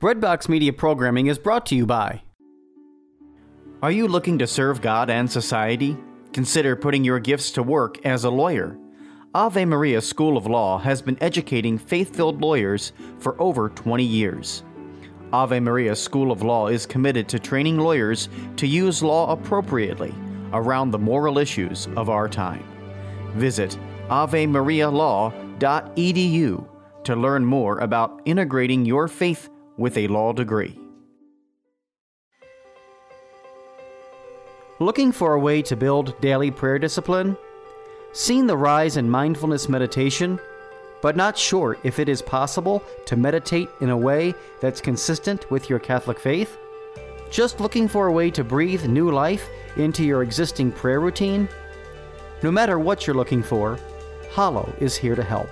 Breadbox Media programming is brought to you by. Are you looking to serve God and society? Consider putting your gifts to work as a lawyer. Ave Maria School of Law has been educating faith filled lawyers for over 20 years. Ave Maria School of Law is committed to training lawyers to use law appropriately around the moral issues of our time. Visit avemarialaw.edu to learn more about integrating your faith with a law degree. Looking for a way to build daily prayer discipline? Seen the rise in mindfulness meditation, but not sure if it is possible to meditate in a way that's consistent with your Catholic faith? Just looking for a way to breathe new life into your existing prayer routine? No matter what you're looking for, Hallow is here to help.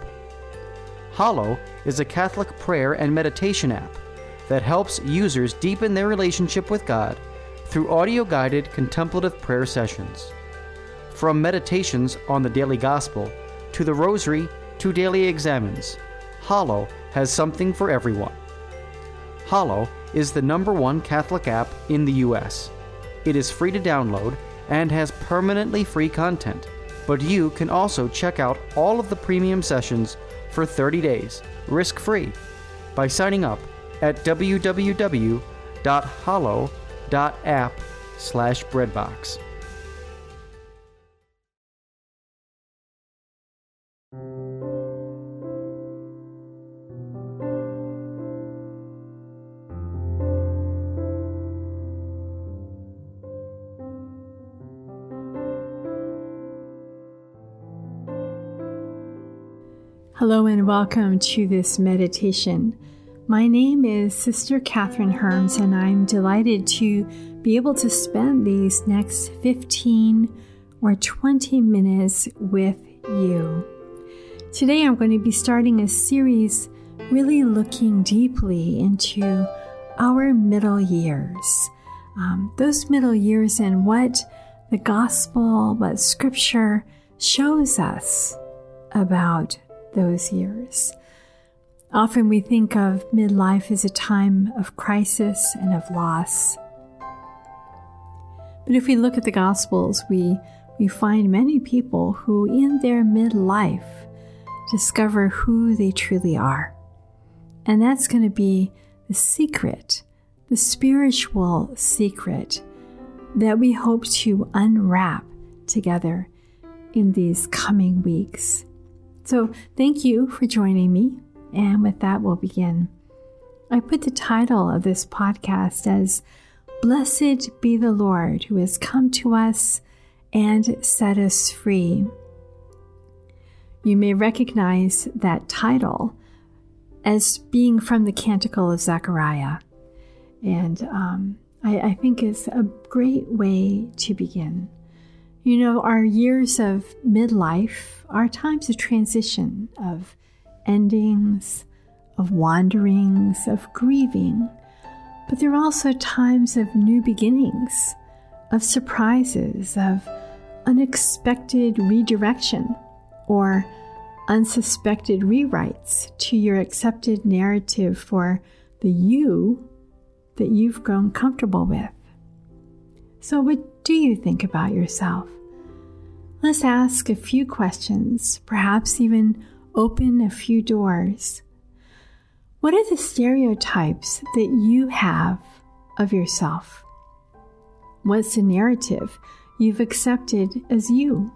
Hallow is a Catholic prayer and meditation app that helps users deepen their relationship with God through audio guided contemplative prayer sessions. From meditations on the daily gospel to the rosary to daily examens, Hallow has something for everyone. Hallow is the number one Catholic app in the U.S. It is free to download and has permanently free content, but you can also check out all of the premium sessions for 30 days, risk free, by signing up at www.hallow.app slash breadbox. Hello and welcome to this meditation. My name is Sister Kathryn Hermes, and I'm delighted to be able to spend these next 15 or 20 minutes with you. Today, I'm going to be starting a series really looking deeply into our middle years. Um, those middle years and what the gospel, what scripture shows us about those years. Often we think of midlife as a time of crisis and of loss. But if we look at the Gospels, we, we find many people who, in their midlife, discover who they truly are. And that's going to be the secret, the spiritual secret that we hope to unwrap together in these coming weeks. So, thank you for joining me. And with that, we'll begin. I put the title of this podcast as Blessed be the Lord who has come to us and set us free. You may recognize that title as being from the Canticle of Zechariah. And um, I, I think is a great way to begin. You know, our years of midlife are times of transition, of endings, of wanderings, of grieving, but there are also times of new beginnings, of surprises, of unexpected redirection, or unsuspected rewrites to your accepted narrative for the you that you've grown comfortable with. So, what do you think about yourself? Let's ask a few questions, perhaps even open a few doors. What are the stereotypes that you have of yourself? What's the narrative you've accepted as you,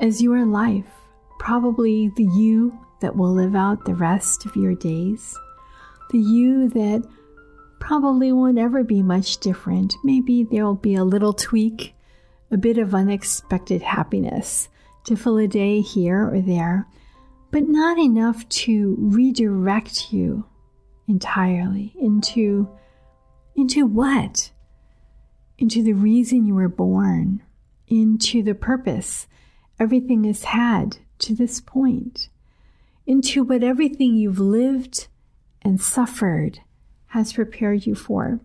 as your life, probably the you that will live out the rest of your days, the you that probably won't ever be much different. Maybe there'll be a little tweak, a bit of unexpected happiness to fill a day here or there, but not enough to redirect you entirely into into what? Into the reason you were born, into the purpose everything has had to this point, into what everything you've lived and suffered has prepared you for.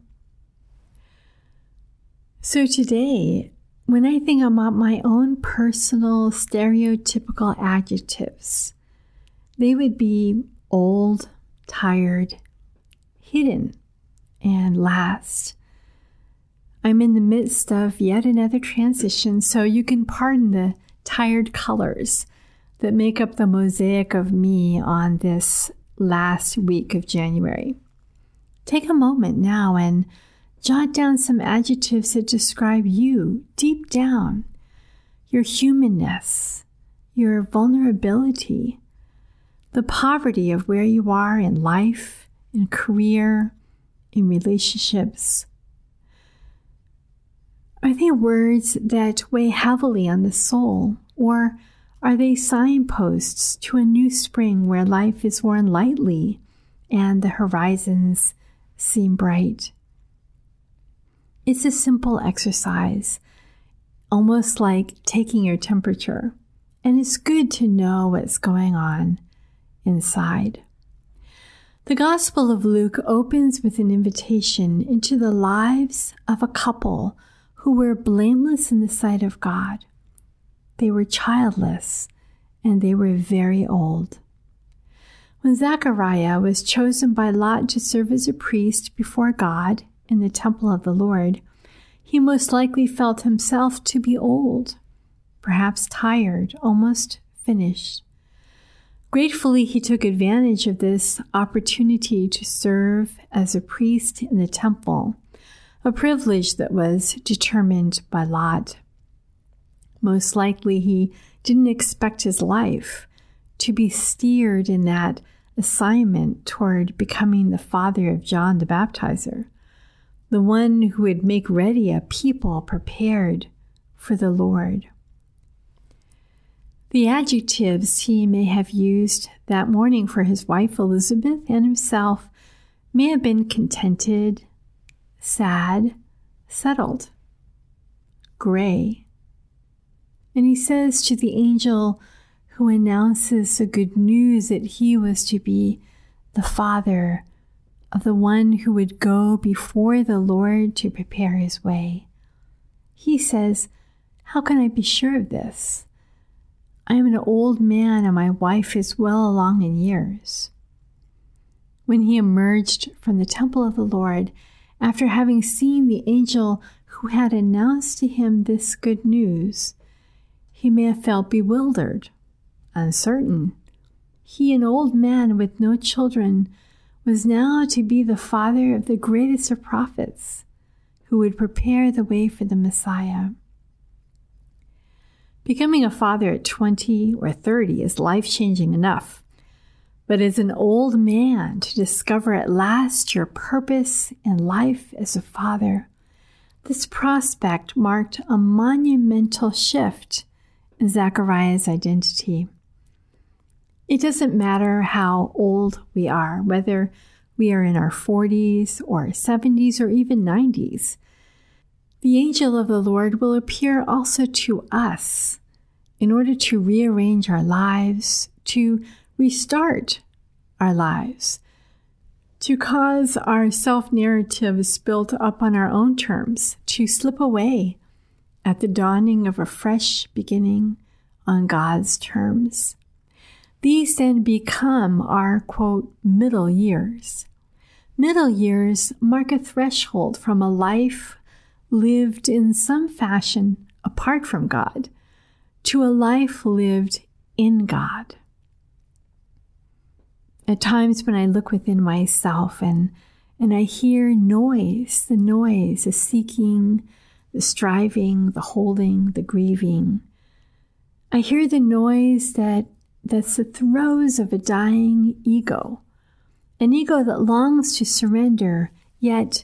So today, when I think about my own personal stereotypical adjectives, they would be old, tired, hidden, and last. I'm in the midst of yet another transition, so you can pardon the tired colors that make up the mosaic of me on this last week of January. Take a moment now and jot down some adjectives that describe you deep down your humanness, your vulnerability, the poverty of where you are in life, in career, in relationships. Are they words that weigh heavily on the soul, or are they signposts to a new spring where life is worn lightly and the horizons seem bright? It's a simple exercise almost like taking your temperature. And it's good to know what's going on inside. The Gospel of Luke opens with an invitation into the lives of a couple who were blameless in the sight of God. They were childless and they were very old. When Zechariah was chosen by Lot to serve as a priest before God in the temple of the Lord, he most likely felt himself to be old, perhaps tired, almost finished. Gratefully, he took advantage of this opportunity to serve as a priest in the temple, a privilege that was determined by Lot. Most likely, he didn't expect his life to be steered in that assignment toward becoming the father of John the Baptizer the one who would make ready a people prepared for the Lord. The adjectives he may have used that morning for his wife Elizabeth and himself may have been contented, sad, settled, gray. And he says to the angel who announces the good news that he was to be the father of the one who would go before the Lord to prepare his way. He says, How can I be sure of this? I am an old man and my wife is well along in years. When he emerged from the temple of the Lord, after having seen the angel who had announced to him this good news, he may have felt bewildered, uncertain. He, an old man with no children, was now to be the father of the greatest of prophets who would prepare the way for the Messiah. Becoming a father at 20 or 30 is life changing enough, but as an old man to discover at last your purpose in life as a father, this prospect marked a monumental shift in Zechariah's identity. It doesn't matter how old we are, whether we are in our 40s or 70s or even 90s. The angel of the Lord will appear also to us in order to rearrange our lives, to restart our lives, to cause our self narratives built up on our own terms to slip away at the dawning of a fresh beginning on God's terms. These then become our quote, middle years. Middle years mark a threshold from a life lived in some fashion apart from God to a life lived in God. At times when I look within myself and, and I hear noise, the noise, the seeking, the striving, the holding, the grieving, I hear the noise that that's the throes of a dying ego, an ego that longs to surrender, yet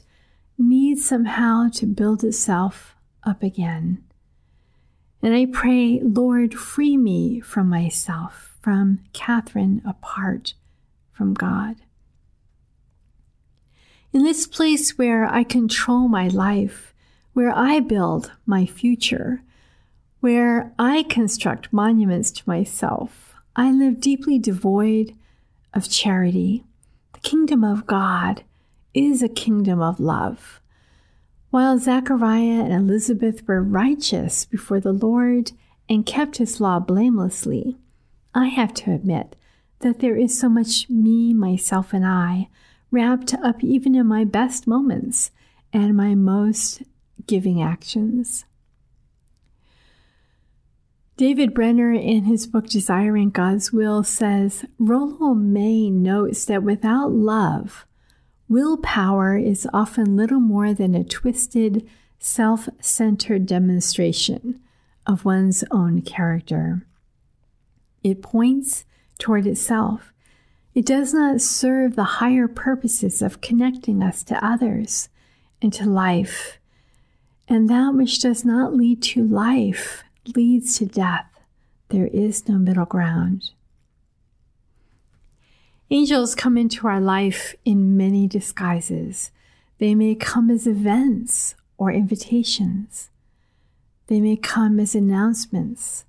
needs somehow to build itself up again. And I pray, Lord, free me from myself, from Kathryn apart from God. In this place where I control my life, where I build my future, where I construct monuments to myself, I live deeply devoid of charity. The kingdom of God is a kingdom of love. While Zechariah and Elizabeth were righteous before the Lord and kept his law blamelessly, I have to admit that there is so much me, myself, and I wrapped up even in my best moments and my most giving actions. David Benner, in his book Desiring God's Will, says Rollo May notes that without love, willpower is often little more than a twisted, self centered demonstration of one's own character. It points toward itself. It does not serve the higher purposes of connecting us to others and to life. And that which does not lead to life leads to death. There is no middle ground. Angels come into our life in many disguises. They may come as events or invitations. They may come as announcements,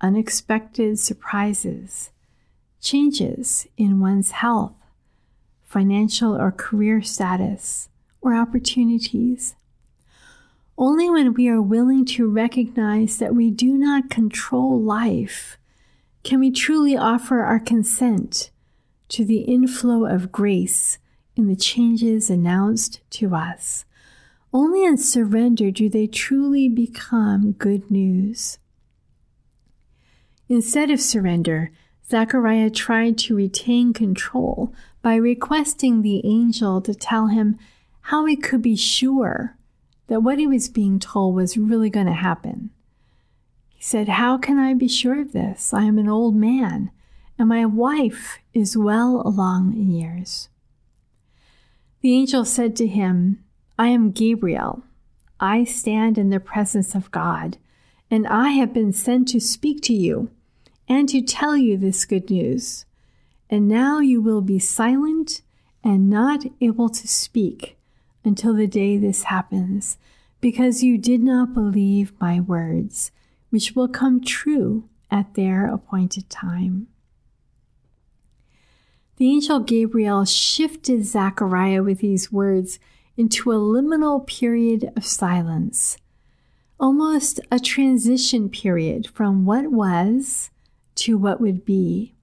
unexpected surprises, changes in one's health, financial or career status, or opportunities. Only when we are willing to recognize that we do not control life can we truly offer our consent to the inflow of grace in the changes announced to us. Only in surrender do they truly become good news. Instead of surrender, Zechariah tried to retain control by requesting the angel to tell him how he could be sure that what he was being told was really going to happen. He said, How can I be sure of this? I am an old man, and my wife is well along in years. The angel said to him, I am Gabriel. I stand in the presence of God, and I have been sent to speak to you and to tell you this good news. And now you will be silent and not able to speak until the day this happens, because you did not believe my words, which will come true at their appointed time. The angel Gabriel shifted Zechariah with these words into a liminal period of silence, almost a transition period from what was to what would be,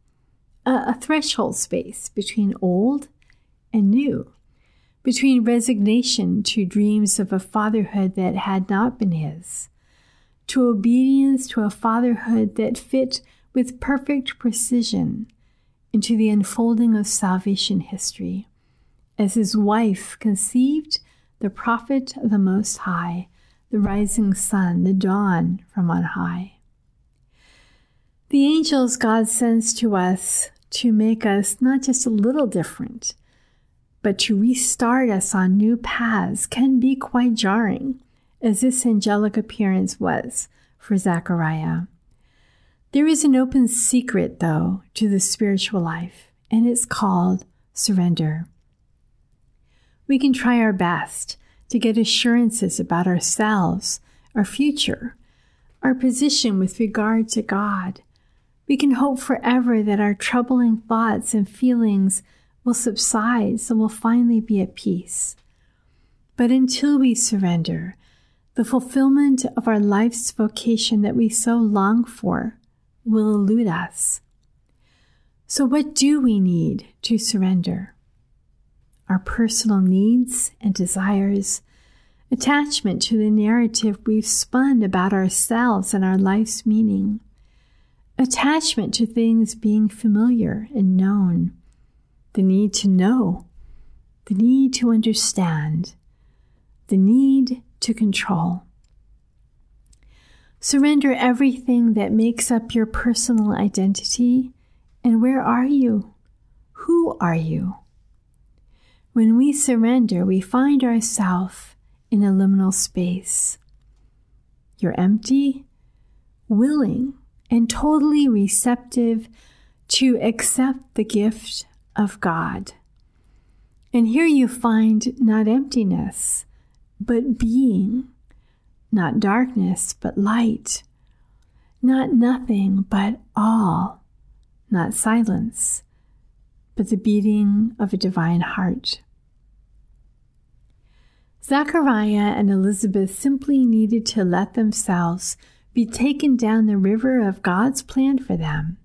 a, a threshold space between old and new between resignation to dreams of a fatherhood that had not been his, to obedience to a fatherhood that fit with perfect precision into the unfolding of salvation history, as his wife conceived the prophet of the Most High, the rising sun, the dawn from on high. The angels God sends to us to make us not just a little different, but to restart us on new paths can be quite jarring, as this angelic appearance was for Zechariah. There is an open secret, though, to the spiritual life, and it's called surrender. We can try our best to get assurances about ourselves, our future, our position with regard to God. We can hope forever that our troubling thoughts and feelings will subside, so we'll finally be at peace. But until we surrender, the fulfillment of our life's vocation that we so long for will elude us. So, what do we need to surrender? Our personal needs and desires, attachment to the narrative we've spun about ourselves and our life's meaning, attachment to things being familiar and known the need to know, the need to understand, the need to control. Surrender everything that makes up your personal identity. And where are you? Who are you? When we surrender, we find ourselves in a liminal space. You're empty, willing, and totally receptive to accept the gift of God. And here you find not emptiness, but being, not darkness, but light, not nothing, but all, not silence, but the beating of a divine heart. Zechariah and Elizabeth simply needed to let themselves be taken down the river of God's plan for them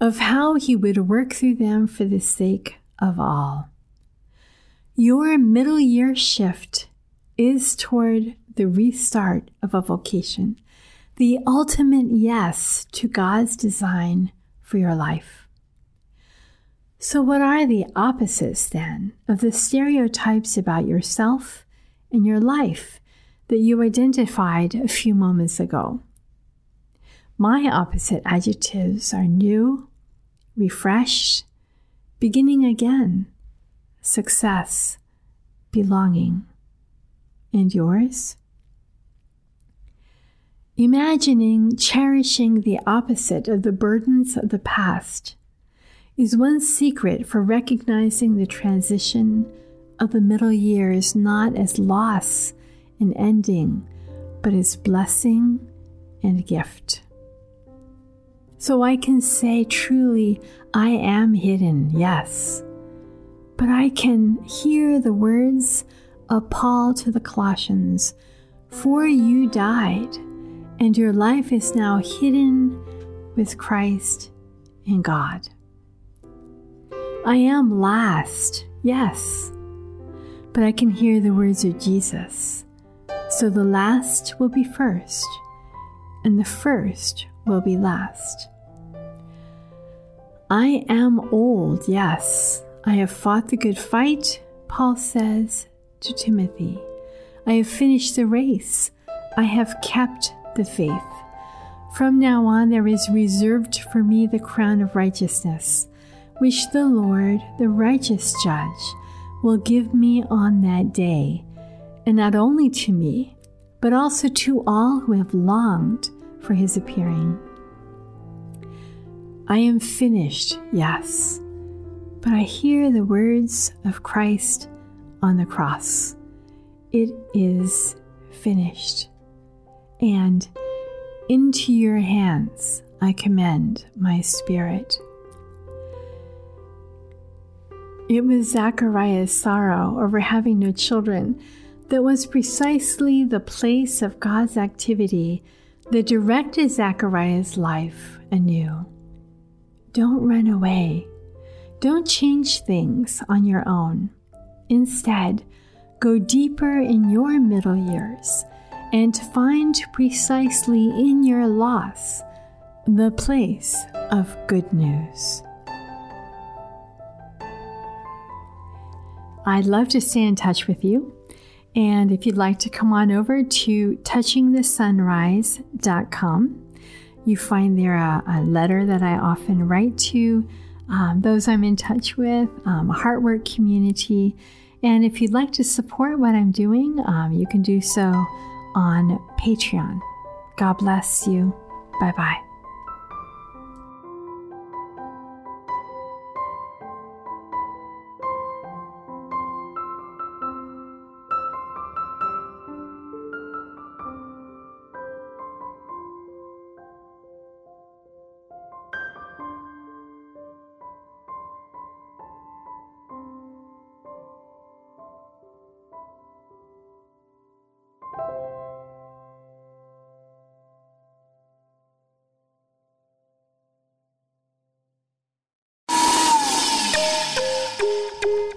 of how he would work through them for the sake of all. Your middle year shift is toward the restart of a vocation, the ultimate yes to God's design for your life. So, what are the opposites then of the stereotypes about yourself and your life that you identified a few moments ago? My opposite adjectives are new, refreshed, beginning again, success, belonging. And yours? Imagining cherishing the opposite of the burdens of the past is one secret for recognizing the transition of the middle years not as loss and ending, but as blessing and gift. So I can say truly, I am hidden, yes. But I can hear the words of Paul to the Colossians For you died, and your life is now hidden with Christ in God. I am last, yes, but I can hear the words of Jesus. So the last will be first, and the first will be last. I am old, yes. I have fought the good fight, Paul says to Timothy. I have finished the race. I have kept the faith. From now on, there is reserved for me the crown of righteousness, which the Lord, the righteous judge, will give me on that day, and not only to me, but also to all who have longed for his appearing. I am finished, yes, but I hear the words of Christ on the cross. It is finished. And into your hands I commend my spirit. It was Zechariah's sorrow over having no children that was precisely the place of God's activity that directed Zechariah's life anew. Don't run away. Don't change things on your own. Instead, go deeper in your middle years and find precisely in your loss the place of good news. I'd love to stay in touch with you. And if you'd like to come on over to touchingthesunrise.com, you find there a, a letter that I often write to um, those I'm in touch with, um, a Heartwork community. And if you'd like to support what I'm doing, um, you can do so on Patreon. God bless you. Bye bye.